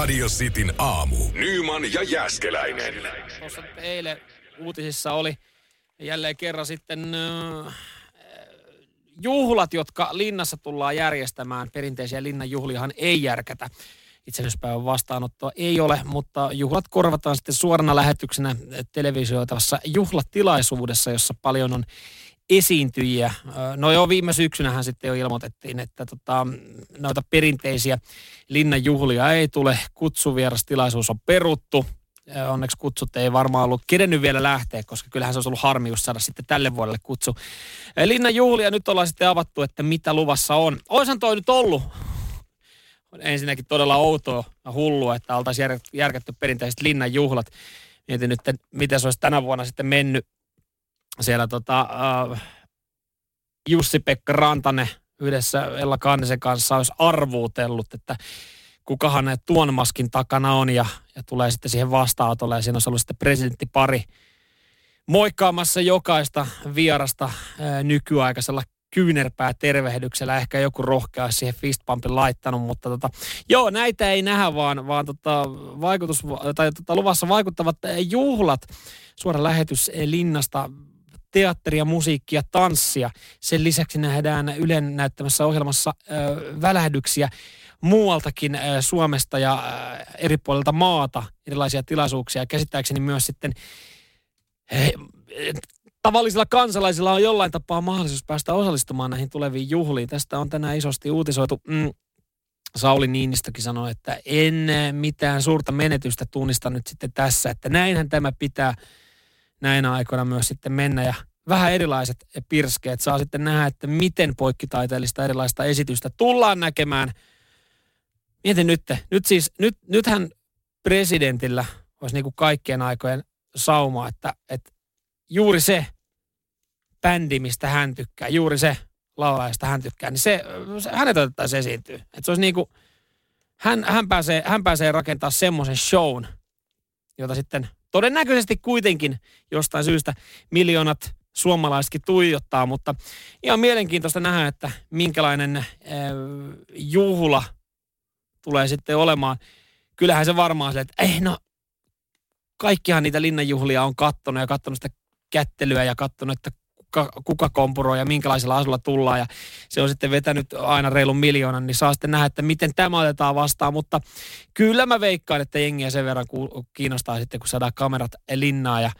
Radio Cityn aamu. Nyman ja Jäskeläinen. Tuossa eilen uutisissa oli jälleen kerran sitten äh, juhlat, jotka linnassa tullaan järjestämään. Perinteisiä linnanjuhliahan ei järkätä. Itsenäispäivän vastaanottoa ei ole, mutta juhlat korvataan sitten suorana lähetyksenä televisioitavassa juhlatilaisuudessa, jossa paljon on esiintyjiä. No joo, viime syksynähän sitten jo ilmoitettiin, että tota, noita perinteisiä linnanjuhlia ei tule. Kutsuvierastilaisuus on peruttu. Onneksi kutsut ei varmaan ollut kerennyt vielä lähteä, koska kyllähän se olisi ollut harmi just saada sitten tälle vuodelle kutsu. Linnan juhlia nyt ollaan sitten avattu, että mitä luvassa on. Oisan toi nyt ollut ensinnäkin todella outoa ja hullua, että oltaisiin järkätty perinteiset linnan juhlat. Mietin nyt, miten se olisi tänä vuonna sitten mennyt siellä tota, äh, Jussi-Pekka Rantanen yhdessä Ella Kannisen kanssa olisi arvuutellut, että kukahan tuon maskin takana on ja, ja tulee sitten siihen vastaanotolle ja siinä olisi ollut sitten presidenttipari moikkaamassa jokaista vierasta ää, nykyaikaisella kyynärpää tervehdyksellä. Ehkä joku rohkea siihen fistpumpin laittanut, mutta tota, joo, näitä ei nähdä, vaan, vaan tota, vaikutus, tai tota, luvassa vaikuttavat juhlat. Suora lähetys linnasta teatteria, musiikkia, tanssia. Sen lisäksi nähdään Ylen näyttämässä ohjelmassa ö, välähdyksiä muualtakin ö, Suomesta ja ö, eri puolilta maata erilaisia tilaisuuksia. Käsittääkseni myös sitten he, tavallisilla kansalaisilla on jollain tapaa mahdollisuus päästä osallistumaan näihin tuleviin juhliin. Tästä on tänään isosti uutisoitu. Mm, Sauli Niinistökin sanoi, että en mitään suurta menetystä tunnista nyt sitten tässä, että näinhän tämä pitää – näinä aikoina myös sitten mennä ja vähän erilaiset pirskeet. Saa sitten nähdä, että miten poikkitaiteellista erilaista esitystä tullaan näkemään. Mietin nyt, nyt siis, nyt, nythän presidentillä olisi niin kuin kaikkien aikojen sauma, että, että juuri se bändi, mistä hän tykkää, juuri se laulaja, josta hän tykkää, niin se, se hänet otettaisiin esiintyä. Että se olisi niin kuin, hän, hän, pääsee, hän pääsee rakentamaan semmoisen shown, jota sitten todennäköisesti kuitenkin jostain syystä miljoonat suomalaisetkin tuijottaa, mutta ihan mielenkiintoista nähdä, että minkälainen äh, juhla tulee sitten olemaan. Kyllähän se varmaan se, että ei no, kaikkihan niitä linnanjuhlia on kattonut ja kattonut sitä kättelyä ja kattonut, että kuka, kuka kompuroi ja minkälaisella asulla tullaan. Ja se on sitten vetänyt aina reilun miljoonan, niin saa sitten nähdä, että miten tämä otetaan vastaan. Mutta kyllä mä veikkaan, että jengiä sen verran kiinnostaa sitten, kun saadaan kamerat linnaa ja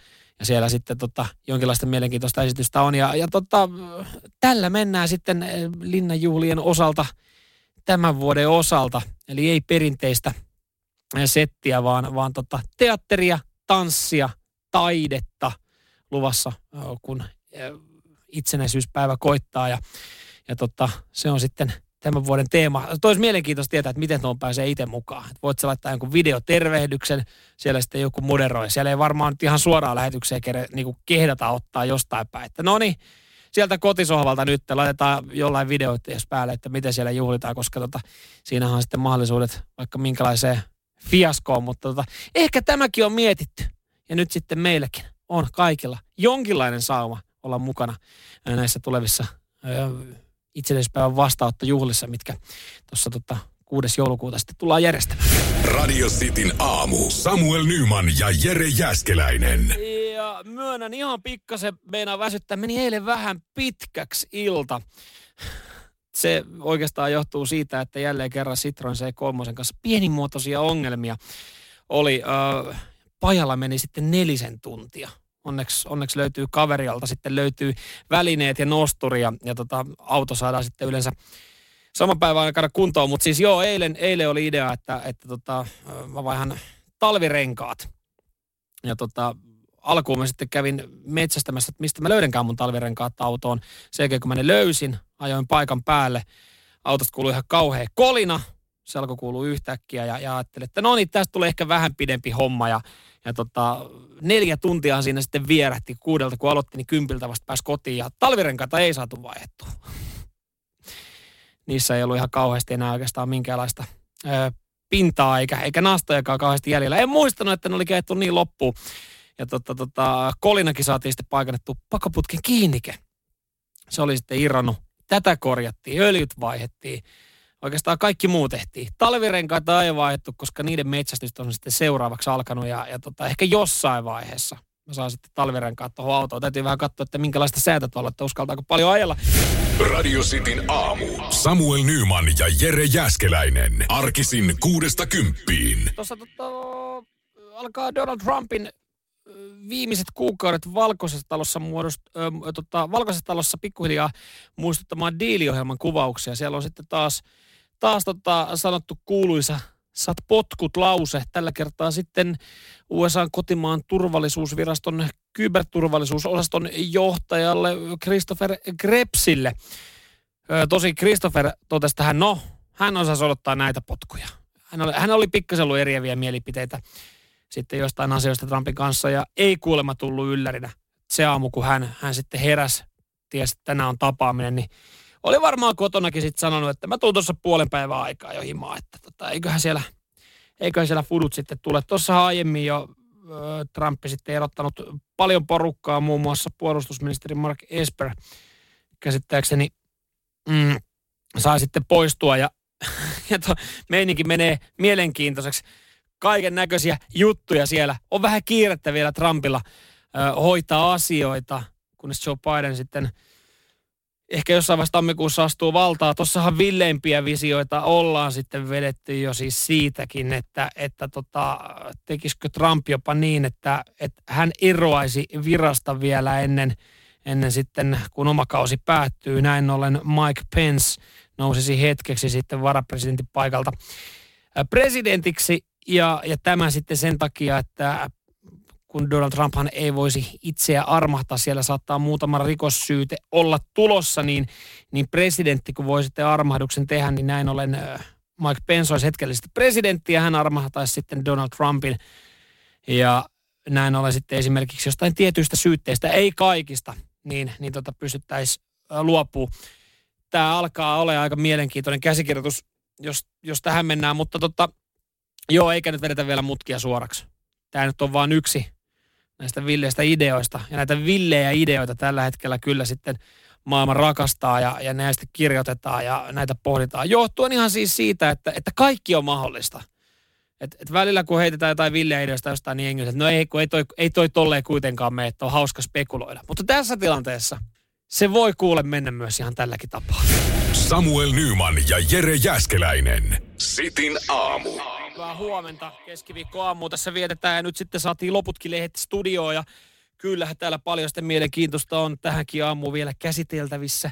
ja siellä sitten tota, jonkinlaista mielenkiintoista esitystä on. Ja, ja tota, tällä mennään sitten eh, linnanjuhlien osalta tämän vuoden osalta. Eli ei perinteistä eh, settiä, vaan, vaan tota, teatteria, tanssia, taidetta luvassa, eh, kun itsenäisyyspäivä koittaa ja, ja tota, se on sitten tämän vuoden teema. Toisi mielenkiintoista tietää, että miten tuon pääsee itse mukaan. Et voit sä laittaa jonkun videotervehdyksen, siellä sitten joku moderoi. Siellä ei varmaan ihan suoraan lähetykseen kere, niin kuin kehdata ottaa jostain päin. Että no niin, sieltä kotisohvalta nyt laitetaan jollain videoita jos päälle, että miten siellä juhlitaan, koska tota, siinähän on sitten mahdollisuudet vaikka minkälaiseen fiaskoon, mutta tota, ehkä tämäkin on mietitty. Ja nyt sitten meilläkin on kaikilla jonkinlainen sauma olla mukana näissä tulevissa itsenäisyyspäivän vastaanottojuhlissa, mitkä tuossa tota, 6. joulukuuta sitten tullaan järjestämään. Radio Cityn aamu. Samuel Nyman ja Jere Jäskeläinen. Ja myönnän ihan pikkasen meinaa väsyttää. Meni eilen vähän pitkäksi ilta. Se oikeastaan johtuu siitä, että jälleen kerran Citroen C3 kanssa pienimuotoisia ongelmia oli. Äh, pajalla meni sitten nelisen tuntia onneksi, onneksi löytyy kaverialta, sitten löytyy välineet ja nosturi ja, ja tota, auto saadaan sitten yleensä saman päivän aikana kuntoon. Mutta siis joo, eilen, eilen oli idea, että, että tota, mä vaihan talvirenkaat. Ja tota, alkuun mä sitten kävin metsästämässä, että mistä mä löydänkään mun talvirenkaat autoon. Sen jälkeen kun mä ne löysin, ajoin paikan päälle. Autosta kuului ihan kauhea kolina. Se alkoi kuulua yhtäkkiä ja, ja ajattelin, että no niin, tästä tulee ehkä vähän pidempi homma. Ja ja tota, neljä tuntia siinä sitten vierähti kuudelta, kun aloitti, niin kympiltä vasta pääsi kotiin. Ja talvirenkaita ei saatu vaihdettua. Niissä ei ollut ihan kauheasti enää oikeastaan minkäänlaista ö, pintaa eikä, eikä nastojakaan kauheasti jäljellä. En muistanut, että ne oli kehettu niin loppuun. Ja tota, tota, kolinakin saatiin sitten paikannettu pakoputken kiinnike. Se oli sitten irronnut. Tätä korjattiin, öljyt vaihettiin oikeastaan kaikki muu tehtiin. Talvirenkaita ei vaihdettu, koska niiden metsästys on sitten seuraavaksi alkanut ja, ja tota, ehkä jossain vaiheessa mä saan sitten talvirenkaat tuohon autoon. Täytyy vähän katsoa, että minkälaista säätä tuolla, että uskaltaako paljon ajella. Radio Cityn aamu. Samuel Nyman ja Jere Jäskeläinen. Arkisin kuudesta kymppiin. Tuossa tota, alkaa Donald Trumpin viimeiset kuukaudet Valkoisessa talossa, muodost, ö, tota, Valkoisessa talossa pikkuhiljaa muistuttamaan diiliohjelman kuvauksia. Siellä on sitten taas, taas tota, sanottu kuuluisa saat potkut lause. Tällä kertaa sitten USA kotimaan turvallisuusviraston kyberturvallisuusosaston johtajalle Christopher Grepsille. Tosi Christopher totesi tähän, no, hän osasi odottaa näitä potkuja. Hän oli, hän oli pikkasen ollut eriäviä mielipiteitä sitten jostain asioista Trumpin kanssa ja ei kuulemma tullut yllärinä. Se aamu, kun hän, hän sitten heräsi, tiesi, että tänään on tapaaminen, niin oli varmaan kotonakin sitten sanonut, että mä tuun tuossa puolen päivän aikaa jo himaan, että tota, eiköhän siellä, eiköhän siellä fudut sitten tule. Tuossa aiemmin jo äh, Trump sitten erottanut paljon porukkaa, muun muassa puolustusministeri Mark Esper käsittääkseni mm, saa sitten poistua ja, ja to, meininki menee mielenkiintoiseksi kaiken näköisiä juttuja siellä. On vähän kiirettä vielä Trumpilla ö, hoitaa asioita, kunnes Joe Biden sitten ehkä jossain vaiheessa tammikuussa astuu valtaa. Tossahan villeimpiä visioita ollaan sitten vedetty jo siis siitäkin, että, että tota, tekisikö Trump jopa niin, että, että hän eroaisi virasta vielä ennen, ennen sitten, kun oma kausi päättyy. Näin ollen Mike Pence nousisi hetkeksi sitten varapresidentin paikalta presidentiksi ja, ja tämä sitten sen takia, että kun Donald Trumphan ei voisi itseä armahtaa, siellä saattaa muutama rikossyyte olla tulossa, niin, niin presidentti, kun voi sitten armahduksen tehdä, niin näin ollen Mike Pence olisi hetkellisesti presidentti ja hän armahtaisi sitten Donald Trumpin. Ja näin ollen sitten esimerkiksi jostain tietyistä syytteistä, ei kaikista, niin, niin tota pystyttäisiin luopuu. Tämä alkaa olla aika mielenkiintoinen käsikirjoitus, jos, jos tähän mennään, mutta tota, Joo, eikä nyt vedetä vielä mutkia suoraksi. Tämä nyt on vain yksi näistä villeistä ideoista. Ja näitä villejä ideoita tällä hetkellä kyllä sitten maailma rakastaa ja, ja näistä kirjoitetaan ja näitä pohditaan. Johtuen ihan siis siitä, että, että kaikki on mahdollista. Et, et välillä kun heitetään jotain villeä ideoista jostain niin englanniksi, että no ei, kun ei toi, ei toi tolleen kuitenkaan mene, että on hauska spekuloida. Mutta tässä tilanteessa se voi kuule mennä myös ihan tälläkin tapaa. Samuel Nyman ja Jere Jäskeläinen. Sitin aamu. Hyvää huomenta. Keskiviikko aamu tässä vietetään ja nyt sitten saatiin loputkin lehdet studioon ja kyllähän täällä paljon sitten mielenkiintoista on tähänkin aamu vielä käsiteltävissä.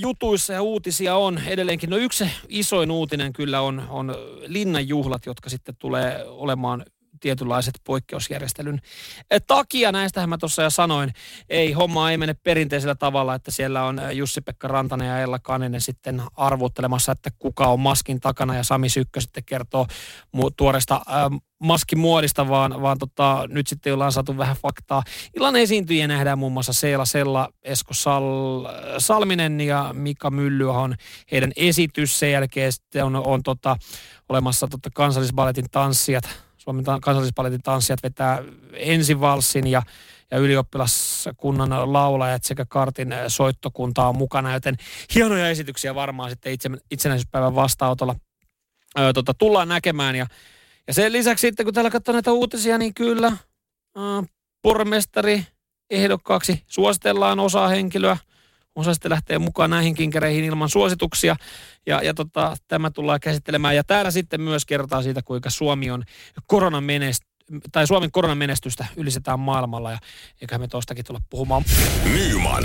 Jutuissa ja uutisia on edelleenkin. No yksi isoin uutinen kyllä on, on linnanjuhlat, jotka sitten tulee olemaan tietynlaiset poikkeusjärjestelyn eh, takia. Näistähän mä tuossa jo sanoin, ei homma ei mene perinteisellä tavalla, että siellä on eh, Jussi-Pekka Rantanen ja Ella Kaninen sitten arvottelemassa, että kuka on maskin takana ja Sami Sykkö sitten kertoo tuoresta äh, maskin muodista, vaan, vaan tota, nyt sitten ollaan saatu vähän faktaa. Illan esiintyjiä nähdään muun muassa Seela Sella, Esko Sal, Salminen ja Mika Mylly on heidän esitys. Sen jälkeen sitten on, on tota, olemassa tota kansallisballetin tanssijat Suomen kansallispaletin tanssijat vetää ensivalssin ja, ja ylioppilaskunnan laulajat sekä kartin soittokunta on mukana, joten hienoja esityksiä varmaan sitten itse, itsenäisyyspäivän vastaanotolla ö, tota, tullaan näkemään. Ja, ja sen lisäksi sitten, kun täällä katsoo näitä uutisia, niin kyllä ö, pormestari ehdokkaaksi suositellaan osa henkilöä – osa sitten lähtee mukaan näihin kinkereihin ilman suosituksia. Ja, ja tota, tämä tullaan käsittelemään. Ja täällä sitten myös kertaa siitä, kuinka Suomi on koronan menest- tai Suomen koronamenestystä ylistetään maailmalla ja eiköhän me tuostakin tulla puhumaan. Nyman,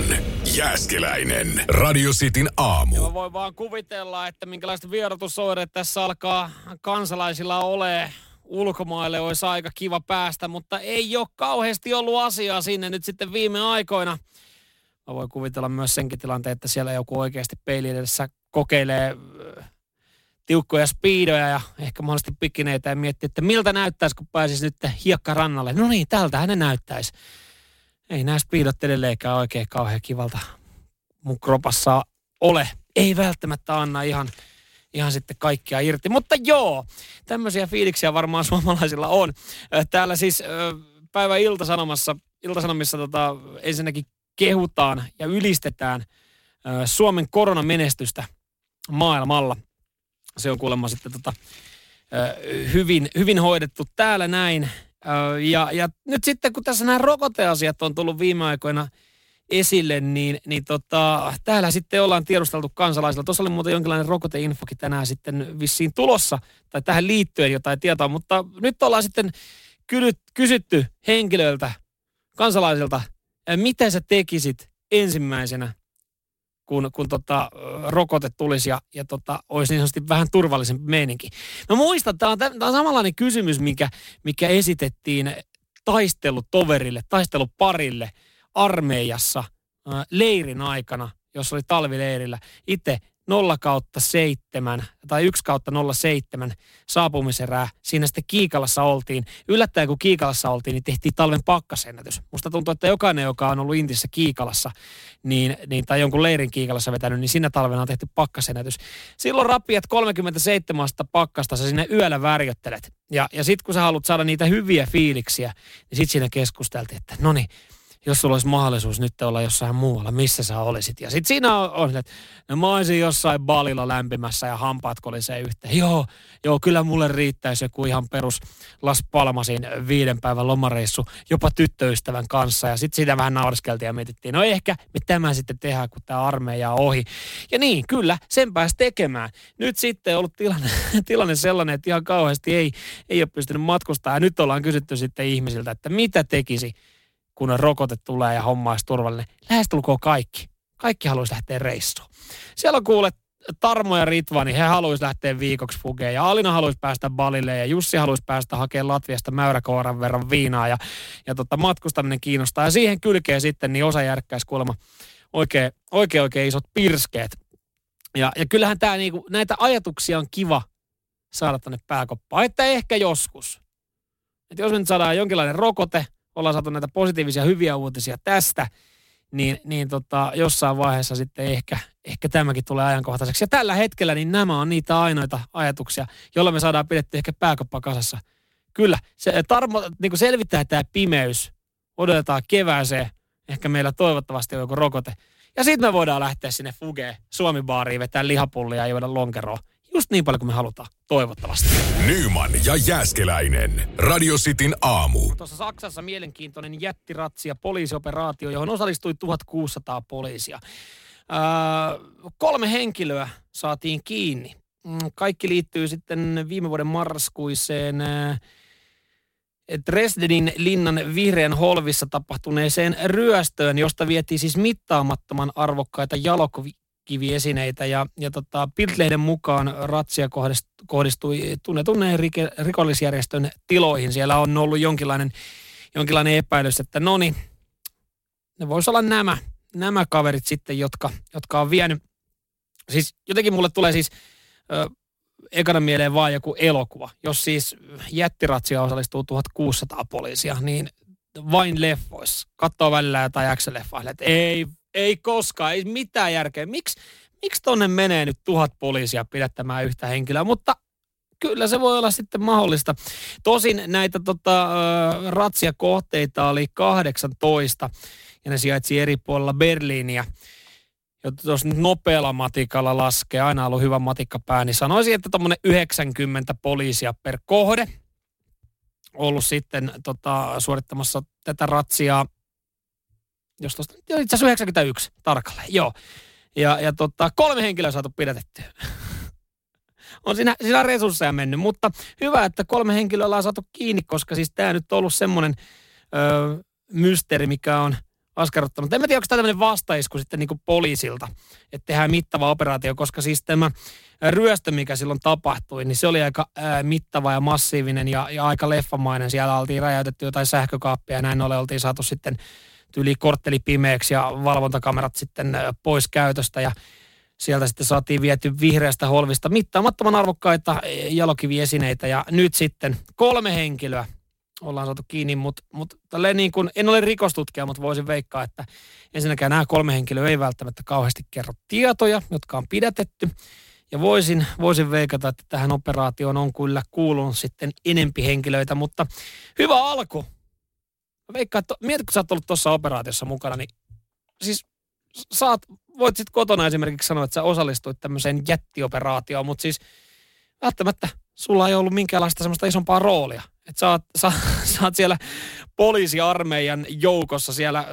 Jääskeläinen, Radio Cityn aamu. Ja mä voin vaan kuvitella, että minkälaista vierotusoireet tässä alkaa kansalaisilla ole ulkomaille olisi aika kiva päästä, mutta ei ole kauheasti ollut asiaa sinne nyt sitten viime aikoina. Mä voin kuvitella myös senkin tilanteen, että siellä joku oikeasti peilin edessä kokeilee äh, tiukkoja speedoja ja ehkä mahdollisesti pikineitä ja miettii, että miltä näyttäisi, kun pääsisi nyt hiekkarannalle. No niin, tältä ne näyttäisi. Ei nämä speedot edelleenkään oikein kauhean kivalta mun kropassa ole. Ei välttämättä anna ihan, ihan sitten kaikkia irti. Mutta joo, tämmöisiä fiiliksiä varmaan suomalaisilla on. Äh, täällä siis äh, päivä Ilta-Sanomassa, Ilta-Sanomissa tota, ensinnäkin kehutaan ja ylistetään Suomen koronamenestystä maailmalla. Se on kuulemma sitten tota, hyvin, hyvin hoidettu täällä näin. Ja, ja nyt sitten kun tässä nämä rokoteasiat on tullut viime aikoina esille, niin, niin tota, täällä sitten ollaan tiedusteltu kansalaisilla. Tuossa oli muuten jonkinlainen rokoteinfokin tänään sitten vissiin tulossa, tai tähän liittyen jotain tietoa, mutta nyt ollaan sitten kysytty henkilöiltä, kansalaisilta, mitä sä tekisit ensimmäisenä, kun, kun tota, rokote tulisi ja, ja tota, olisi niin sanotusti vähän turvallisempi meininki. Mä muistan, tämä on, tää on samanlainen kysymys, mikä, mikä esitettiin taistelutoverille, taisteluparille armeijassa leirin aikana, jos oli talvileirillä. Itse 0 kautta 7 tai 1 kautta 07 saapumiserää. Siinä sitten Kiikalassa oltiin. Yllättäen kun Kiikalassa oltiin, niin tehtiin talven pakkasennätys. Musta tuntuu, että jokainen, joka on ollut Intissä Kiikalassa, niin, niin, tai jonkun leirin Kiikalassa vetänyt, niin sinä talvena on tehty pakkasennätys. Silloin rapiat 37 pakkasta sä sinne yöllä värjöttelet. Ja, ja sitten kun sä haluat saada niitä hyviä fiiliksiä, niin sitten siinä keskusteltiin, että no niin, jos sulla olisi mahdollisuus nyt olla jossain muualla, missä sä olisit. Ja sitten siinä on, on että no mä olisin jossain balilla lämpimässä ja hampaat kolisee yhteen. Joo, joo, kyllä mulle riittäisi joku ihan perus Las Palmasin viiden päivän lomareissu jopa tyttöystävän kanssa. Ja sitten sitä vähän nauriskeltiin ja mietittiin, no ehkä me tämä sitten tehdään, kun tämä armeija on ohi. Ja niin, kyllä, sen pääsi tekemään. Nyt sitten on ollut tilanne, tilanne sellainen, että ihan kauheasti ei, ei ole pystynyt matkustaa. Ja nyt ollaan kysytty sitten ihmisiltä, että mitä tekisi, kun rokote tulee ja homma olisi turvallinen. Lähestulkoon kaikki. Kaikki haluaisi lähteä reissuun. Siellä on kuulet Tarmo ja Ritva, niin he haluaisi lähteä viikoksi fugeen. Ja Alina haluaisi päästä Balille ja Jussi haluaisi päästä hakemaan Latviasta mäyräkooran verran viinaa. Ja, ja tota, matkustaminen kiinnostaa. Ja siihen kylkee sitten niin osa järkkäisi kuulemma oikein, oikein, oikein isot pirskeet. Ja, ja kyllähän tämä niinku, näitä ajatuksia on kiva saada tänne pääkoppaan. Että ehkä joskus. Että jos me nyt saadaan jonkinlainen rokote – ollaan saatu näitä positiivisia hyviä uutisia tästä, niin, niin tota, jossain vaiheessa sitten ehkä, ehkä tämäkin tulee ajankohtaiseksi. Ja tällä hetkellä niin nämä on niitä ainoita ajatuksia, joilla me saadaan pidetty ehkä pääkoppa kasassa. Kyllä, se tarmo, niin kuin selvittää tämä pimeys, odotetaan kevääseen, ehkä meillä toivottavasti on joku rokote. Ja sitten me voidaan lähteä sinne Fugeen, Suomi-baariin, vetää lihapullia ja juoda lonkeroa just niin paljon kuin me halutaan, toivottavasti. Nyman ja Jääskeläinen. Radio Cityn aamu. Tuossa Saksassa mielenkiintoinen jättiratsia poliisioperaatio, johon osallistui 1600 poliisia. Öö, kolme henkilöä saatiin kiinni. Mm, kaikki liittyy sitten viime vuoden marraskuiseen öö, Dresdenin linnan vihreän holvissa tapahtuneeseen ryöstöön, josta vietiin siis mittaamattoman arvokkaita jalokovi, kiviesineitä ja, ja tota, Bildlehden mukaan ratsia kohdistui tunnetunneen rikollisjärjestön tiloihin. Siellä on ollut jonkinlainen, jonkinlainen epäilys, että no niin, ne voisi olla nämä, nämä kaverit sitten, jotka, jotka on vienyt. Siis jotenkin mulle tulee siis ö, ekana mieleen vaan joku elokuva. Jos siis jättiratsia osallistuu 1600 poliisia, niin vain leffoissa. Katsoo välillä jotain X-leffaa, että ei ei koskaan, ei mitään järkeä. Miksi, miksi tonne menee nyt tuhat poliisia pidättämään yhtä henkilöä? Mutta kyllä se voi olla sitten mahdollista. Tosin näitä tota, ratsiakohteita oli 18 ja ne sijaitsi eri puolilla Berliiniä. Jos nyt nopealla matikalla laskee, aina ollut hyvä matikkapää, niin sanoisin, että tuommoinen 90 poliisia per kohde ollut sitten tota, suorittamassa tätä ratsiaa jos tuosta, itse asiassa 91 tarkalleen, joo. Ja, ja tota, kolme henkilöä saatu pidätettyä. on siinä, siinä resursseja mennyt, mutta hyvä, että kolme henkilöä ollaan saatu kiinni, koska siis tämä nyt on ollut semmoinen öö, mysteeri, mikä on askarruttanut. En mä tiedä, onko tämä tämmöinen vastaisku sitten niin kuin poliisilta, että tehdään mittava operaatio, koska siis tämä ryöstö, mikä silloin tapahtui, niin se oli aika ää, mittava ja massiivinen ja, ja aika leffamainen. Siellä oltiin räjäytetty jotain sähkökaappia ja näin ollen oltiin saatu sitten tyyli kortteli pimeäksi ja valvontakamerat sitten pois käytöstä ja sieltä sitten saatiin viety vihreästä holvista mittaamattoman arvokkaita jalokiviesineitä ja nyt sitten kolme henkilöä ollaan saatu kiinni, mutta mut, niin kuin, en ole rikostutkija, mutta voisin veikkaa, että ensinnäkään nämä kolme henkilöä ei välttämättä kauheasti kerro tietoja, jotka on pidätetty. Ja voisin, voisin veikata, että tähän operaatioon on kyllä kuulunut sitten enempi henkilöitä, mutta hyvä alku veikkaan, että mietit, kun sä oot ollut tuossa operaatiossa mukana, niin siis saat, voit sitten kotona esimerkiksi sanoa, että sä osallistuit tämmöiseen jättioperaatioon, mutta siis välttämättä sulla ei ollut minkäänlaista semmoista isompaa roolia. Että sä, oot, sä, sä oot siellä poliisiarmeijan joukossa siellä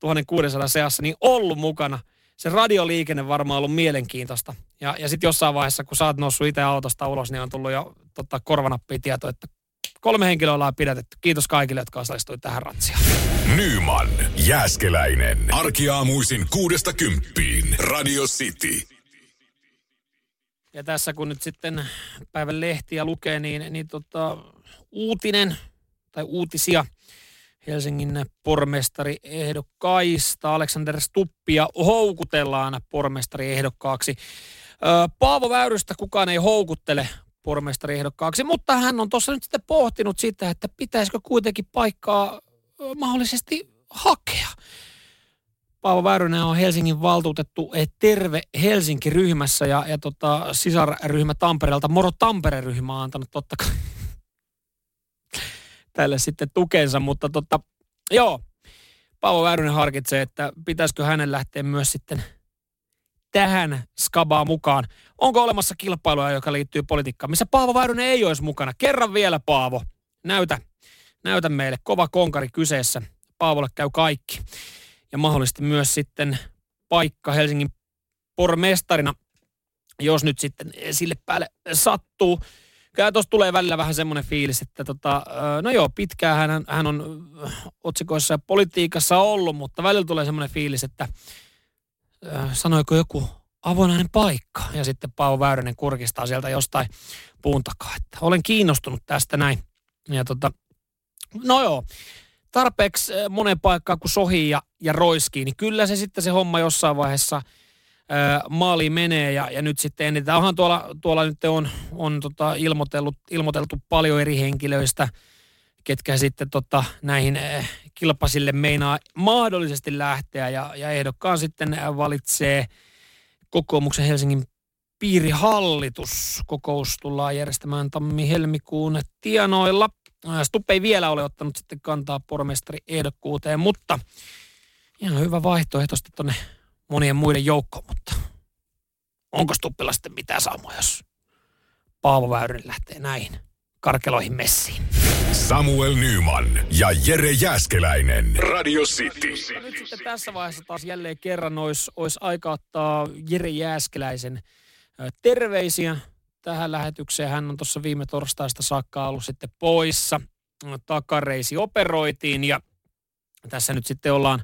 1600 seassa, niin ollut mukana. Se radioliikenne varmaan ollut mielenkiintoista. Ja, ja sitten jossain vaiheessa, kun sä oot noussut itse autosta ulos, niin on tullut jo tota, korvanappiin tieto, että kolme henkilöä ollaan pidätetty. Kiitos kaikille, jotka osallistuivat tähän ratsiaan. Nyman, Jääskeläinen. Arkiaamuisin kuudesta kymppiin. Radio City. Ja tässä kun nyt sitten päivän lehtiä lukee, niin, niin tota, uutinen tai uutisia Helsingin pormestariehdokkaista. Alexander Stuppia houkutellaan pormestariehdokkaaksi. Paavo Väyrystä kukaan ei houkuttele pormestariehdokkaaksi, mutta hän on tuossa nyt sitten pohtinut sitä, että pitäisikö kuitenkin paikkaa mahdollisesti hakea. Paavo Väyrynen on Helsingin valtuutettu Terve Helsinki-ryhmässä ja, ja tota, sisarryhmä Tampereelta, Moro Tampere-ryhmä on antanut totta kai tälle sitten tukensa, mutta tota, joo, Paavo Väyrynen harkitsee, että pitäisikö hänen lähteä myös sitten tähän skabaan mukaan. Onko olemassa kilpailua, joka liittyy politiikkaan, missä Paavo Väyrynen ei olisi mukana? Kerran vielä Paavo, näytä, näytä meille. Kova konkari kyseessä. Paavolle käy kaikki. Ja mahdollisesti myös sitten paikka Helsingin pormestarina, jos nyt sitten sille päälle sattuu. Kyllä tuossa tulee välillä vähän semmoinen fiilis, että tota, no joo, pitkään hän, hän on otsikoissa ja politiikassa ollut, mutta välillä tulee semmoinen fiilis, että sanoiko joku avonainen paikka. Ja sitten Paavo Väyrynen kurkistaa sieltä jostain puun takaa, että olen kiinnostunut tästä näin. Ja tota, no joo, tarpeeksi monen paikkaan kun sohii ja, ja roiskii, niin kyllä se sitten se homma jossain vaiheessa – maaliin menee ja, ja nyt sitten. Onhan tuolla, tuolla nyt on, on tota ilmoiteltu, ilmoiteltu paljon eri henkilöistä, ketkä sitten tota, näihin kilpasille meinaa mahdollisesti lähteä ja, ja ehdokkaan sitten valitsee kokoomuksen Helsingin piirihallitus. Kokous tullaan järjestämään tammi-helmikuun tienoilla. Stuppe ei vielä ole ottanut sitten kantaa pormestari ehdokkuuteen, mutta ihan hyvä vaihtoehto sitten tuonne monien muiden joukko, mutta onko Stuppilla sitten mitään samoja, jos Paavo Väyrynen lähtee näihin karkeloihin messiin. Samuel Nyman ja Jere Jäskeläinen. Radio City. Nyt sitten tässä vaiheessa taas jälleen kerran olisi, olisi aika ottaa Jere Jääskeläisen terveisiä tähän lähetykseen. Hän on tuossa viime torstaista saakka ollut sitten poissa. Takareisi operoitiin ja tässä nyt sitten ollaan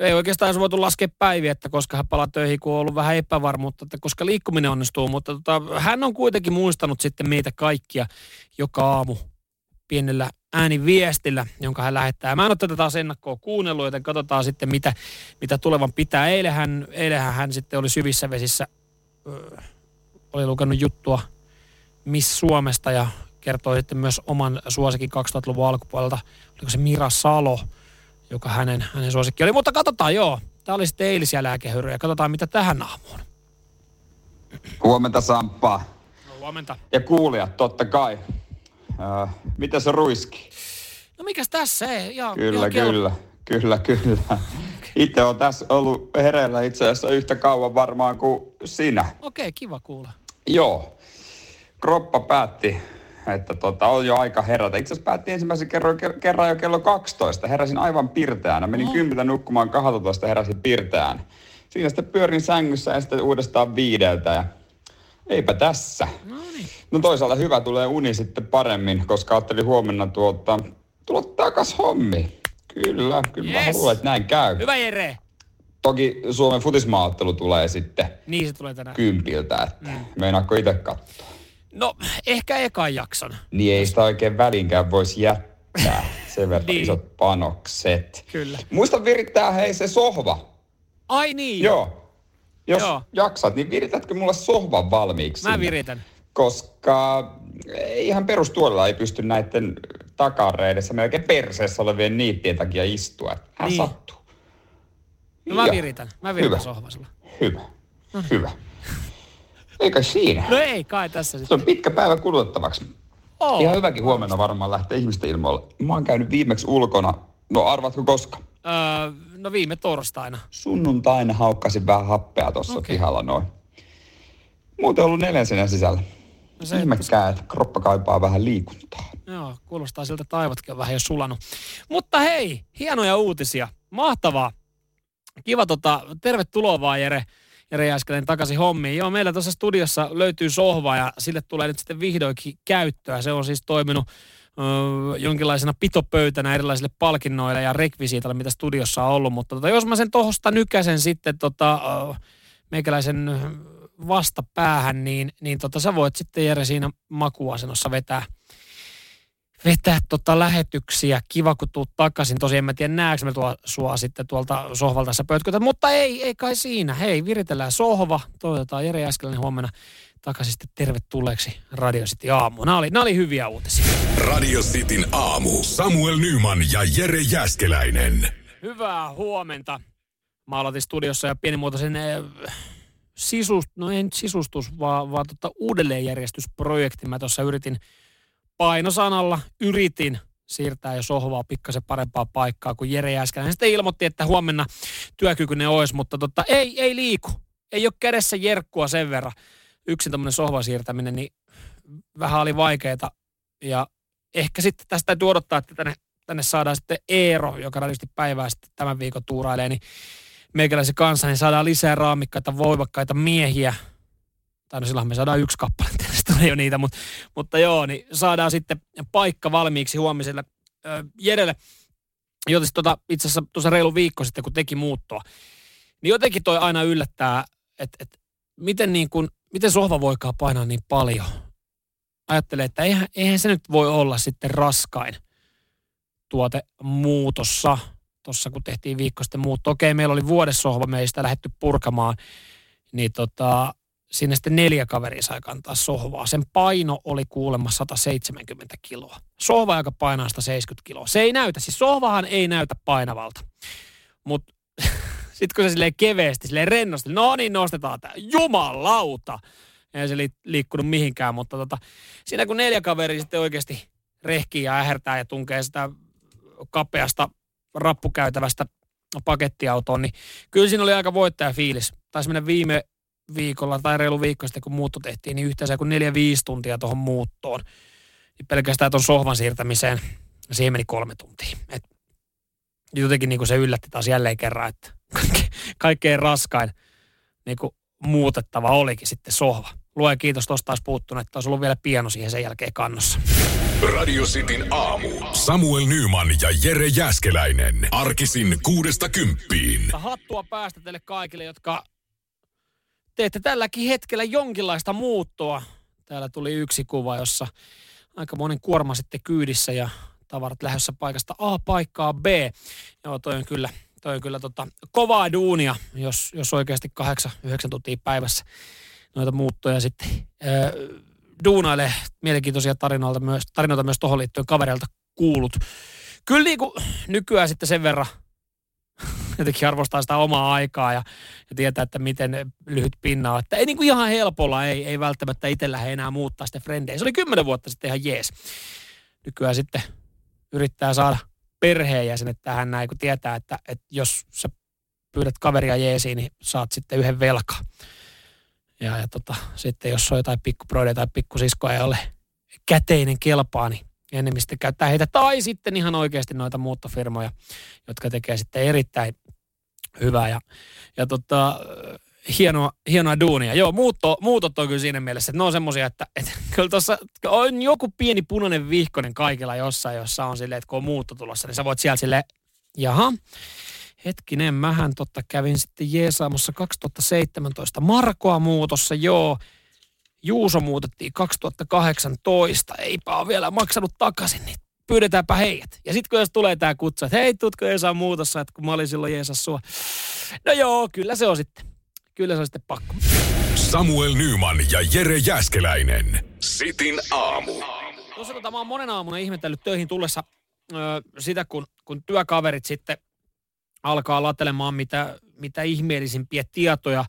ei oikeastaan voitu laskea päiviä, että koska hän palaa töihin, kun on ollut vähän epävarmuutta, että koska liikkuminen onnistuu. Mutta tota, hän on kuitenkin muistanut sitten meitä kaikkia joka aamu pienellä ääniviestillä, jonka hän lähettää. Mä en ole tätä taas ennakkoa kuunnellut, joten katsotaan sitten, mitä, mitä tulevan pitää. Eilähän, eilähän hän sitten oli syvissä vesissä, ö, oli lukenut juttua Miss Suomesta ja kertoi sitten myös oman suosikin 2000-luvun alkupuolelta. Oliko se Mira Salo, joka hänen, hänen suosikki oli. Mutta katsotaan, joo. Tämä oli sitten eilisiä lääkehyrryjä. Katsotaan, mitä tähän aamuun. Huomenta Samppa. No, huomenta. Ja kuulijat, totta kai. Äh, mitä se ruiski? No mikäs tässä ei? Ja, kyllä, ja kyllä. Kyllä, kyllä. Itse on tässä ollut hereillä itse asiassa yhtä kauan varmaan kuin sinä. Okei, okay, kiva kuulla. Joo. Kroppa päätti että tota, on jo aika herätä. Itse asiassa päätti ensimmäisen kerran, kerran jo kello 12. Heräsin aivan pirteänä. Menin oh. kymmentä nukkumaan 12, heräsin pirteään. Siinä sitten pyörin sängyssä ja sitten uudestaan viideltä. Ja eipä tässä. No, niin. no toisaalta hyvä tulee uni sitten paremmin, koska ajattelin huomenna tuota, tulla takas hommi. Kyllä, kyllä yes. mä luulen, että näin käy. Hyvä Jere. Toki Suomen futismaattelu tulee sitten niin se tulee tänään. kympiltä, että mm. meinaatko itse katsoa? No, ehkä ekan jakson. Niin ei sitä oikein välinkään voisi jättää. Sen verran niin. isot panokset. Kyllä. Muista virittää hei se sohva. Ai niin. Joo. Jos Joo. jaksat, niin viritätkö mulle sohvan valmiiksi? Mä sinne? viritän. Koska ihan perustuolella ei pysty näiden takareidessä melkein perseessä olevien niittien takia istua. Hän niin. sattuu. No mä viritän. Mä viritän sohvasella. Hyvä. No. Hyvä. Eikä siinä. No ei kai tässä sitten. Se on pitkä päivä kulutettavaksi. Oh. Ihan hyväkin huomenna varmaan lähtee ihmisten ilmoille. Mä oon käynyt viimeksi ulkona. No arvatko koska? Öö, no viime torstaina. Sunnuntaina haukkasin vähän happea tuossa okay. pihalla noin. Muuten ollut neljän sisällä. No se, että, Ihmekään, että kroppa kaipaa vähän liikuntaa. joo, kuulostaa siltä, että aivotkin on vähän jo sulanut. Mutta hei, hienoja uutisia. Mahtavaa. Kiva tota, tervetuloa vaan Jere. Jere Jääskeläinen takaisin hommiin. Joo, meillä tuossa studiossa löytyy sohva ja sille tulee nyt sitten vihdoinkin käyttöä. Se on siis toiminut ö, jonkinlaisena pitopöytänä erilaisille palkinnoille ja rekvisiitalle, mitä studiossa on ollut. Mutta tota, jos mä sen tohosta nykäsen sitten tota, ö, meikäläisen vastapäähän, niin, niin tota, sä voit sitten Jere siinä makuasennossa vetää vetää tota lähetyksiä. Kiva, kun tuut takaisin. Tosi en mä tiedä, näekö me tuo, sua sitten tuolta sohvalta tässä pötkötä. Mutta ei, ei kai siinä. Hei, viritellään sohva. Toivotetaan Jere Äskeläinen huomenna takaisin sitten tervetulleeksi Radio City aamuun. Nämä oli, nämä oli hyviä uutisia. Radio Cityn aamu. Samuel Nyman ja Jere Jäskeläinen. Hyvää huomenta. Mä aloitin studiossa ja pienimuotoisen sisust, no nyt sisustus, vaan, vaan tota uudelleenjärjestysprojekti. Mä tuossa yritin painosanalla, yritin siirtää jo sohvaa pikkasen parempaa paikkaa kuin Jere Jääskeläinen. Sitten ilmoitti, että huomenna työkykyinen olisi, mutta tota, ei, ei liiku. Ei ole kädessä jerkkua sen verran. Yksin tämmöinen sohvan siirtäminen, niin vähän oli vaikeaa. Ja ehkä sitten tästä täytyy odottaa, että tänne, tänne saadaan sitten Eero, joka radiosti päivää sitten tämän viikon tuurailee, niin meikäläisen kanssa, niin saadaan lisää raamikkaita, voimakkaita miehiä. Tai no silloin me saadaan yksi kappale, on jo niitä, mutta, mutta joo, niin saadaan sitten paikka valmiiksi huomiselle ö, Jerelle. Joten tota, itse asiassa tuossa reilu viikko sitten, kun teki muuttoa, niin jotenkin toi aina yllättää, että, että miten, niin kun, miten sohva voikaan painaa niin paljon. Ajattelee, että eihän, eihän se nyt voi olla sitten raskain tuote muutossa. Tuossa kun tehtiin viikko sitten muutto. Okei, meillä oli vuodessohva, me ei sitä lähdetty purkamaan. Niin tota, sinne sitten neljä kaveria sai kantaa sohvaa. Sen paino oli kuulemma 170 kiloa. Sohva, joka painaa 170 kiloa. Se ei näytä, siis sohvahan ei näytä painavalta. Mutta sitten kun se silleen keveesti, silleen rennosti, no niin nostetaan tämä, jumalauta. Ei se li- liikkunut mihinkään, mutta tota, siinä kun neljä kaveria sitten oikeasti rehkii ja ähertää ja tunkee sitä kapeasta rappukäytävästä pakettiautoon, niin kyllä siinä oli aika voittaja fiilis. Taisi mennä viime viikolla tai reilu viikko sitten, kun muutto tehtiin, niin yhteensä kuin neljä viisi tuntia tuohon muuttoon. Niin pelkästään tuon sohvan siirtämiseen, siihen meni kolme tuntia. Et jotenkin niin kuin se yllätti taas jälleen kerran, että kaikkein raskain niin kuin muutettava olikin sitten sohva. Lue kiitos, tuosta olisi puuttunut, että olisi ollut vielä piano siihen sen jälkeen kannossa. Radio Cityn aamu. Samuel Nyman ja Jere Jäskeläinen. Arkisin kuudesta kymppiin. Hattua päästä teille kaikille, jotka teette tälläkin hetkellä jonkinlaista muuttoa. Täällä tuli yksi kuva, jossa aika monen kuorma sitten kyydissä ja tavarat lähdössä paikasta A paikkaa B. Joo, toi on kyllä, toi on kyllä tota, kovaa duunia, jos, jos oikeasti 8-9 tuntia päivässä noita muuttoja sitten öö, duunailee mielenkiintoisia tarinoita myös, tarinoita myös tuohon liittyen kavereilta kuulut. Kyllä niin kuin nykyään sitten sen verran jotenkin arvostaa sitä omaa aikaa ja, ja tietää, että miten lyhyt pinna on. Että ei niin kuin ihan helpolla, ei, ei välttämättä itse lähde enää muuttaa sitä frendejä. Se oli kymmenen vuotta sitten ihan jees. Nykyään sitten yrittää saada perheenjäsenet tähän näin, kun tietää, että, että jos sä pyydät kaveria jeesiin, niin saat sitten yhden velkaa. Ja, ja tota, sitten jos on jotain pikkuproideja tai pikkusiskoja, ei ole käteinen kelpaa, niin enemmän sitten käyttää heitä. Tai sitten ihan oikeasti noita muuttofirmoja, jotka tekee sitten erittäin hyvää ja, ja tota, hienoa, hienoa duunia. Joo, muutto, muutot on kyllä siinä mielessä, että ne on semmoisia, että, että kyllä tuossa on joku pieni punainen vihkonen kaikilla jossain, jossa on silleen, että kun on muutto tulossa, niin sä voit siellä silleen, jaha, hetkinen, mähän totta kävin sitten Jeesaamossa 2017 Markoa muutossa, joo. Juuso muutettiin 2018, eipä ole vielä maksanut takaisin, niin pyydetäänpä heidät. Ja sitten kun jos tulee tämä kutsu, että hei, tutko Jeesaa muutossa, että kun mä olin silloin Jeesas sua. No joo, kyllä se on sitten. Kyllä se on sitten pakko. Samuel Nyman ja Jere Jäskeläinen. Sitin aamu. Tuossa tota, mä oon monen aamuna ihmetellyt töihin tullessa ö, sitä, kun, kun työkaverit sitten alkaa latelemaan mitä, mitä ihmeellisimpiä tietoja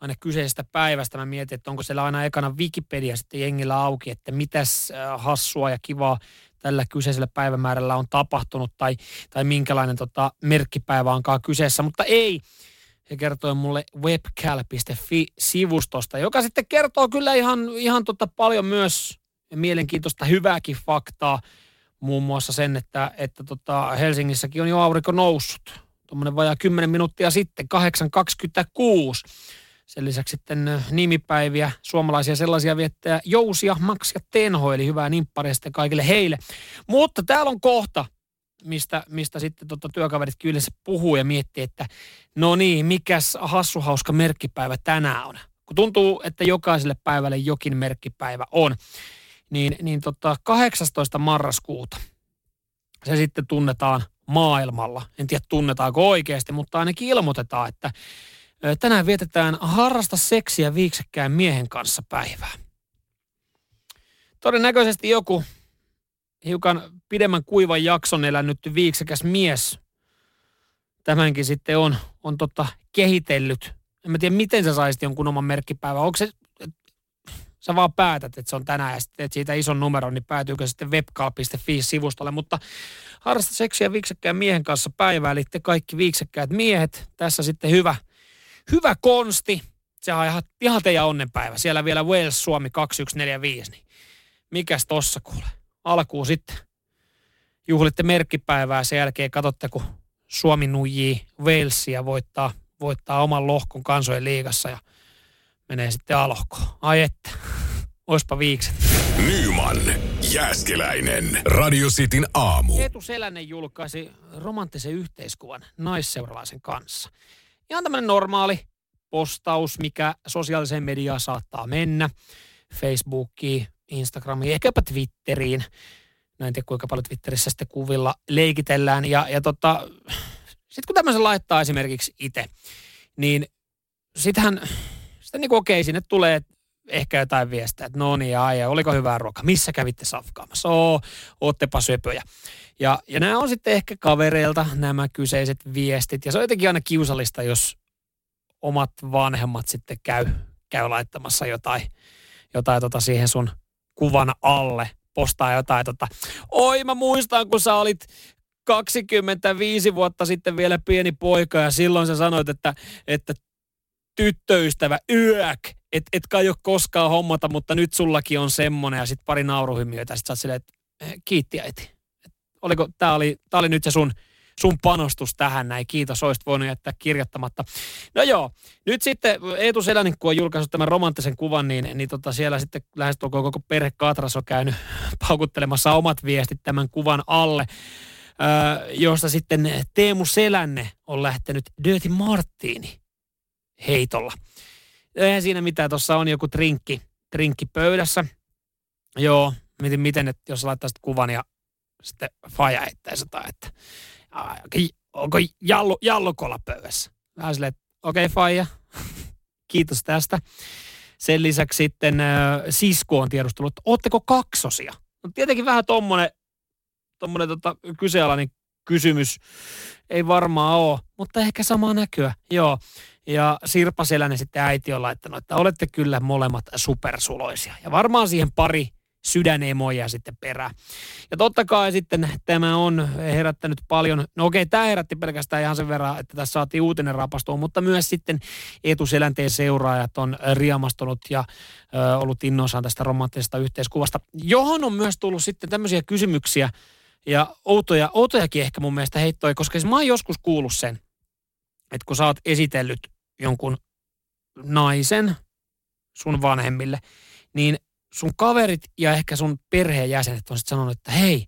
aina kyseisestä päivästä. Mä mietin, että onko siellä aina ekana Wikipedia sitten jengillä auki, että mitäs hassua ja kivaa tällä kyseisellä päivämäärällä on tapahtunut tai, tai minkälainen tota, merkkipäivä onkaan kyseessä, mutta ei. He kertoi mulle webcal.fi-sivustosta, joka sitten kertoo kyllä ihan, ihan tota paljon myös mielenkiintoista hyvääkin faktaa. Muun muassa sen, että, että tota Helsingissäkin on jo aurinko noussut. Tuommoinen vajaa 10 minuuttia sitten, 8.26. Sen lisäksi sitten nimipäiviä, suomalaisia sellaisia viettää Jousia, Max ja Tenho, eli hyvää nimppareista kaikille heille. Mutta täällä on kohta, mistä, mistä sitten tota työkaverit kyllä se puhuu ja miettii, että no niin, mikäs hassu hauska merkkipäivä tänään on. Kun tuntuu, että jokaiselle päivälle jokin merkkipäivä on, niin, niin tota 18. marraskuuta se sitten tunnetaan maailmalla. En tiedä tunnetaanko oikeasti, mutta ainakin ilmoitetaan, että tänään vietetään harrasta seksiä viiksekkään miehen kanssa päivää. Todennäköisesti joku hiukan pidemmän kuivan jakson elänyt viiksekäs mies tämänkin sitten on, on tota kehitellyt. En mä tiedä, miten sä saisit jonkun oman merkkipäivän. Onko se, sä vaan päätät, että se on tänään ja sitten siitä ison numeron, niin päätyykö sitten webcal.fi-sivustolle. Mutta harrasta seksiä viiksekkään miehen kanssa päivää, eli te kaikki viiksekkäät miehet. Tässä sitten hyvä, hyvä konsti. Se on ihan, ihan teidän onnenpäivä. Siellä vielä Wales Suomi 2145, niin mikäs tossa kuule? alkuun sitten juhlitte merkkipäivää. Sen jälkeen katsotte, kun Suomi nuijii Walesia voittaa, voittaa oman lohkon kansojen liigassa ja menee sitten alohkoon. Ai että, oispa viikset. Nyman, Jääskeläinen, Radio Cityn aamu. Eetu Selänen julkaisi romanttisen yhteiskuvan naisseuralaisen kanssa. Ihan tämmöinen normaali postaus, mikä sosiaaliseen mediaan saattaa mennä. Facebookiin, Instagramiin, ehkäpä Twitteriin. Näin tiedä, kuinka paljon Twitterissä sitten kuvilla leikitellään. Ja, ja tota, sitten kun tämmöisen laittaa esimerkiksi itse, niin sittenhän, sitten niin okei, sinne tulee ehkä jotain viestejä, että no niin, ja oliko hyvää ruoka, missä kävitte safkaamassa, oo, oottepa söpöjä. Ja, ja nämä on sitten ehkä kavereilta nämä kyseiset viestit, ja se on jotenkin aina kiusallista, jos omat vanhemmat sitten käy, käy laittamassa jotain, jotain tota siihen sun kuvan alle postaa jotain, tota, oi mä muistan, kun sä olit 25 vuotta sitten vielä pieni poika ja silloin sä sanoit, että, että tyttöystävä, yök, et, et kai ole koskaan hommata, mutta nyt sullakin on semmonen ja sitten pari nauruhymiöitä. Sitten sä oot silleen, että kiitti äiti. Oliko, tää oli, tää oli nyt se sun sun panostus tähän näin. Kiitos, olisit voinut jättää kirjoittamatta. No joo, nyt sitten Eetu Selänen, kun on julkaissut tämän romanttisen kuvan, niin, niin tota siellä sitten lähestulkoon koko perhe Katras on käynyt paukuttelemassa omat viestit tämän kuvan alle. Öö, josta sitten Teemu Selänne on lähtenyt Dirty Martini heitolla. Eihän siinä mitään, tuossa on joku trinkki, trinkki pöydässä. Joo, mietin miten, että jos laittaisit kuvan ja sitten faja heittäisi jotain, että onko jallu, jallukolla pöydässä? Vähän silleen, että okei okay, faija, kiitos tästä. Sen lisäksi sitten äh, sisko on tiedustellut, että ootteko kaksosia? No tietenkin vähän tommonen, tommonen tota, kyseenalainen kysymys. Ei varmaan ole, mutta ehkä samaa näkyä. Joo. Ja Sirpa Selänen sitten äiti on laittanut, että olette kyllä molemmat supersuloisia. Ja varmaan siihen pari sydänemoja sitten perään. Ja totta kai sitten tämä on herättänyt paljon, no okei, tämä herätti pelkästään ihan sen verran, että tässä saatiin uutinen rapastua, mutta myös sitten etuselänteen seuraajat on riamastunut ja ö, ollut innoissaan tästä romanttisesta yhteiskuvasta, johon on myös tullut sitten tämmöisiä kysymyksiä ja outoja, outojakin ehkä mun mielestä heittoi, koska siis mä oon joskus kuullut sen, että kun sä oot esitellyt jonkun naisen sun vanhemmille, niin sun kaverit ja ehkä sun perheenjäsenet on sitten sanonut, että hei,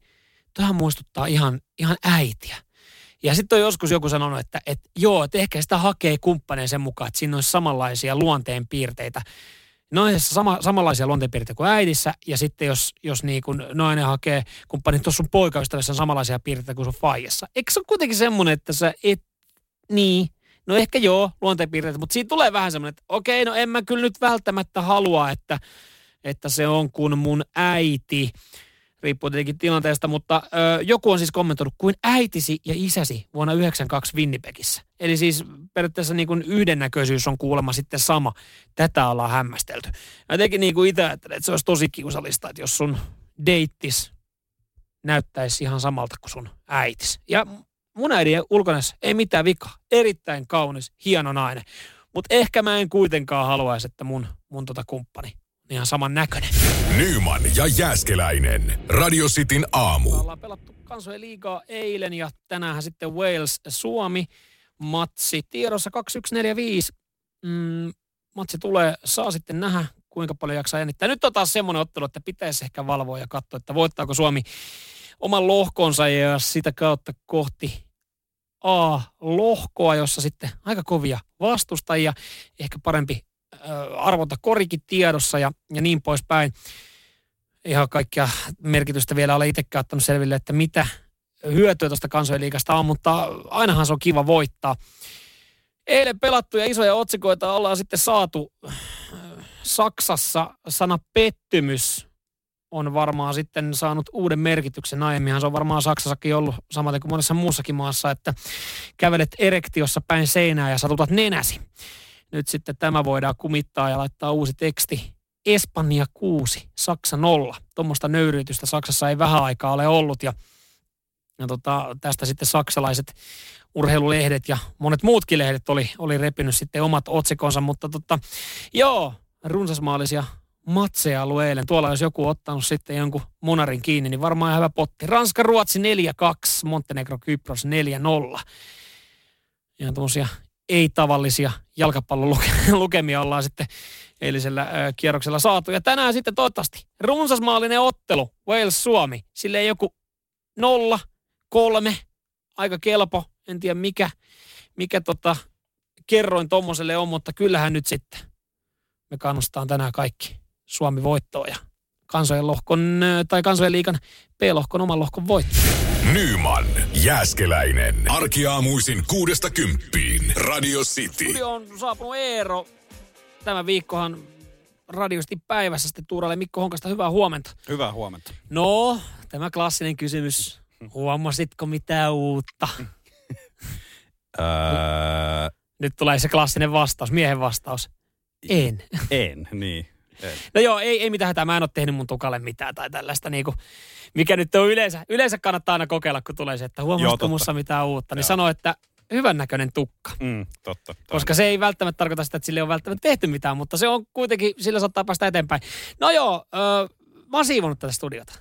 tähän muistuttaa ihan, ihan äitiä. Ja sitten on joskus joku sanonut, että, että joo, että ehkä sitä hakee kumppaneen sen mukaan, että siinä olisi samanlaisia luonteenpiirteitä. Naisessa sama, samanlaisia luonteenpiirteitä kuin äidissä, ja sitten jos, jos niin kun nainen hakee kumppanin, tuossa sun poikaystävässä on samanlaisia piirteitä kuin sun faijassa. Eikö se ole kuitenkin semmoinen, että sä et, niin, no ehkä joo, luonteenpiirteitä, mutta siitä tulee vähän semmoinen, että okei, no en mä kyllä nyt välttämättä halua, että että se on kuin mun äiti. Riippuu tietenkin tilanteesta, mutta ö, joku on siis kommentoinut kuin äitisi ja isäsi vuonna 92 Winnipegissä. Eli siis periaatteessa niin kuin yhdennäköisyys on kuulemma sitten sama. Tätä ollaan hämmästelty. Mä jotenkin niin kuin itse että se olisi tosi kiusallista, että jos sun deittis näyttäisi ihan samalta kuin sun äitis. Ja mun äidin ulkonäössä ei mitään vikaa. Erittäin kaunis, hieno nainen. Mutta ehkä mä en kuitenkaan haluaisi, että mun, mun tota kumppani ihan saman näköinen. Nyman ja Jääskeläinen. Radio Cityn aamu. Ollaan pelattu kansojen liigaa eilen ja tänään sitten Wales-Suomi. Matsi tiedossa 2145. Mm, matsi tulee, saa sitten nähdä kuinka paljon jaksaa jännittää. Nyt on taas semmoinen ottelu, että pitäisi ehkä valvoa ja katsoa, että voittaako Suomi oman lohkonsa ja sitä kautta kohti A-lohkoa, jossa sitten aika kovia vastustajia, ehkä parempi äh, arvota korikin tiedossa ja, ja niin poispäin. Ihan kaikkia merkitystä vielä ole itsekään ottanut selville, että mitä hyötyä tuosta kansojenliikasta on, mutta ainahan se on kiva voittaa. Eilen pelattuja isoja otsikoita ollaan sitten saatu Saksassa sana pettymys on varmaan sitten saanut uuden merkityksen. Aiemminhan se on varmaan Saksassakin ollut samaten kuin monessa muussakin maassa, että kävelet erektiossa päin seinää ja satutat nenäsi. Nyt sitten tämä voidaan kumittaa ja laittaa uusi teksti. Espanja 6, Saksa 0. Tuommoista nöyryytystä Saksassa ei vähän aikaa ole ollut ja, ja tota, tästä sitten saksalaiset urheilulehdet ja monet muutkin lehdet oli, oli repinyt sitten omat otsikonsa, mutta tota, joo, runsasmaallisia matseja ollut eilen. Tuolla jos joku ottanut sitten jonkun munarin kiinni, niin varmaan hyvä potti. Ranska, Ruotsi 4-2, Montenegro, Kypros 4-0. Ihan tuommoisia ei-tavallisia jalkapallon lukemia ollaan sitten eilisellä äh, kierroksella saatu. Ja tänään sitten toivottavasti runsasmaallinen ottelu, Wales-Suomi. Sille joku nolla, kolme, aika kelpo. En tiedä mikä, mikä tota, kerroin tommoselle on, mutta kyllähän nyt sitten me kannustaan tänään kaikki Suomi voittoon ja kansojen lohkon, tai kansojen liikan B-lohkon oman lohkon voitto. Nyman, Jääskeläinen. Arkiaamuisin kuudesta kymppiin. Radio City. Studio on saapunut Eero. Tämä viikkohan radiosti päivässä sitten Tuuralle Mikko Honkasta. Hyvää huomenta. Hyvää huomenta. No, tämä klassinen kysymys. Huomasitko mitään uutta? Nyt tulee se klassinen vastaus, miehen vastaus. En. en, niin. En. No joo, ei, ei mitään hätää. Mä en ole tehnyt mun tukalle mitään tai tällaista niinku, mikä nyt on yleensä. Yleensä kannattaa aina kokeilla, kun tulee se, että huomasitko totta. mussa mitään uutta. Niin Joo. sano, että hyvännäköinen tukka. Mm, totta. Koska se ei välttämättä tarkoita sitä, että sille ole välttämättä tehty mitään, mutta se on kuitenkin, sillä saattaa päästä eteenpäin. No joo, öö, mä oon siivonut tätä studiota.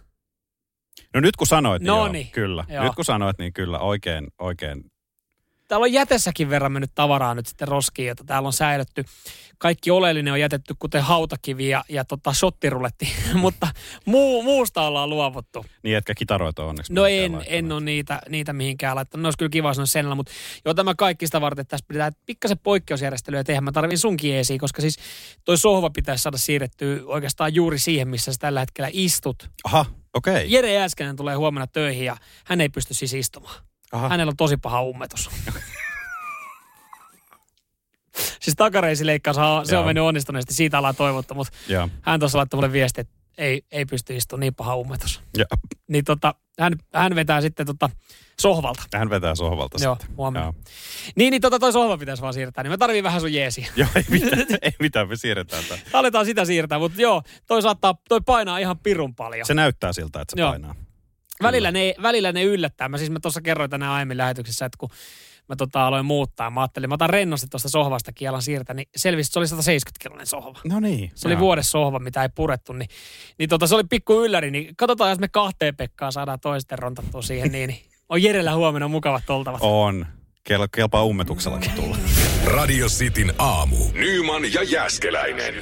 No nyt kun sanoit, niin joo, kyllä. Joo. Nyt kun sanoit, niin kyllä oikein, oikein. Täällä on jätessäkin verran mennyt tavaraa nyt sitten roskiin, jota täällä on säilytty. Kaikki oleellinen on jätetty, kuten hautakivi ja, ja tota shottiruletti, mutta muu, muusta ollaan luovuttu. Niin, etkä kitaroita onneksi. No en, laittanut. en ole niitä, niitä mihinkään laittanut. Ne olisi kyllä kiva sanoa senellä, mutta joo, tämä kaikki sitä varten, että tässä pitää pikkasen poikkeusjärjestelyä tehdä. Mä tarvin sunkin esiin, koska siis toi sohva pitäisi saada siirrettyä oikeastaan juuri siihen, missä sä tällä hetkellä istut. Aha, okei. Okay. Jere Jääskänen tulee huomenna töihin ja hän ei pysty siis istumaan. Aha. Hänellä on tosi paha ummetus. siis takareisileikkaus, se on mennyt onnistuneesti, siitä ollaan toivottu, mutta Joo. hän tuossa laittoi mulle viesti, että ei, ei pysty istumaan niin paha ummetus. Ja, Niin tota, hän, hän vetää sitten tota sohvalta. hän vetää sohvalta Joo, sitten. huomenna. Joo. Niin, niin tota toi sohva pitäisi vaan siirtää, niin mä tarviin vähän sun jeesiä. Joo, ei mitään, ei mitään, me siirretään tämän. Aletaan sitä siirtää, mutta joo, toi saattaa, toi painaa ihan pirun paljon. Se näyttää siltä, että se Joo. painaa. Välillä ne, välillä ne yllättää. Mä siis mä tuossa kerroin tänään aiemmin lähetyksessä, että kun mä tota aloin muuttaa, mä ajattelin, mä otan rennosti tuosta sohvasta kielan siirtä, niin selvisi, että se oli 170 kilonen sohva. No niin. Se oli vuodessa sohva, mitä ei purettu, niin, niin tota, se oli pikku ylläri, niin katsotaan, jos me kahteen Pekkaa saadaan toisten rontattua siihen, niin, niin on Jerellä huomenna mukavat oltavat. On. Kel, kelpaa ummetuksellakin tulla. Radio Cityn aamu. Nyman ja Jääskeläinen.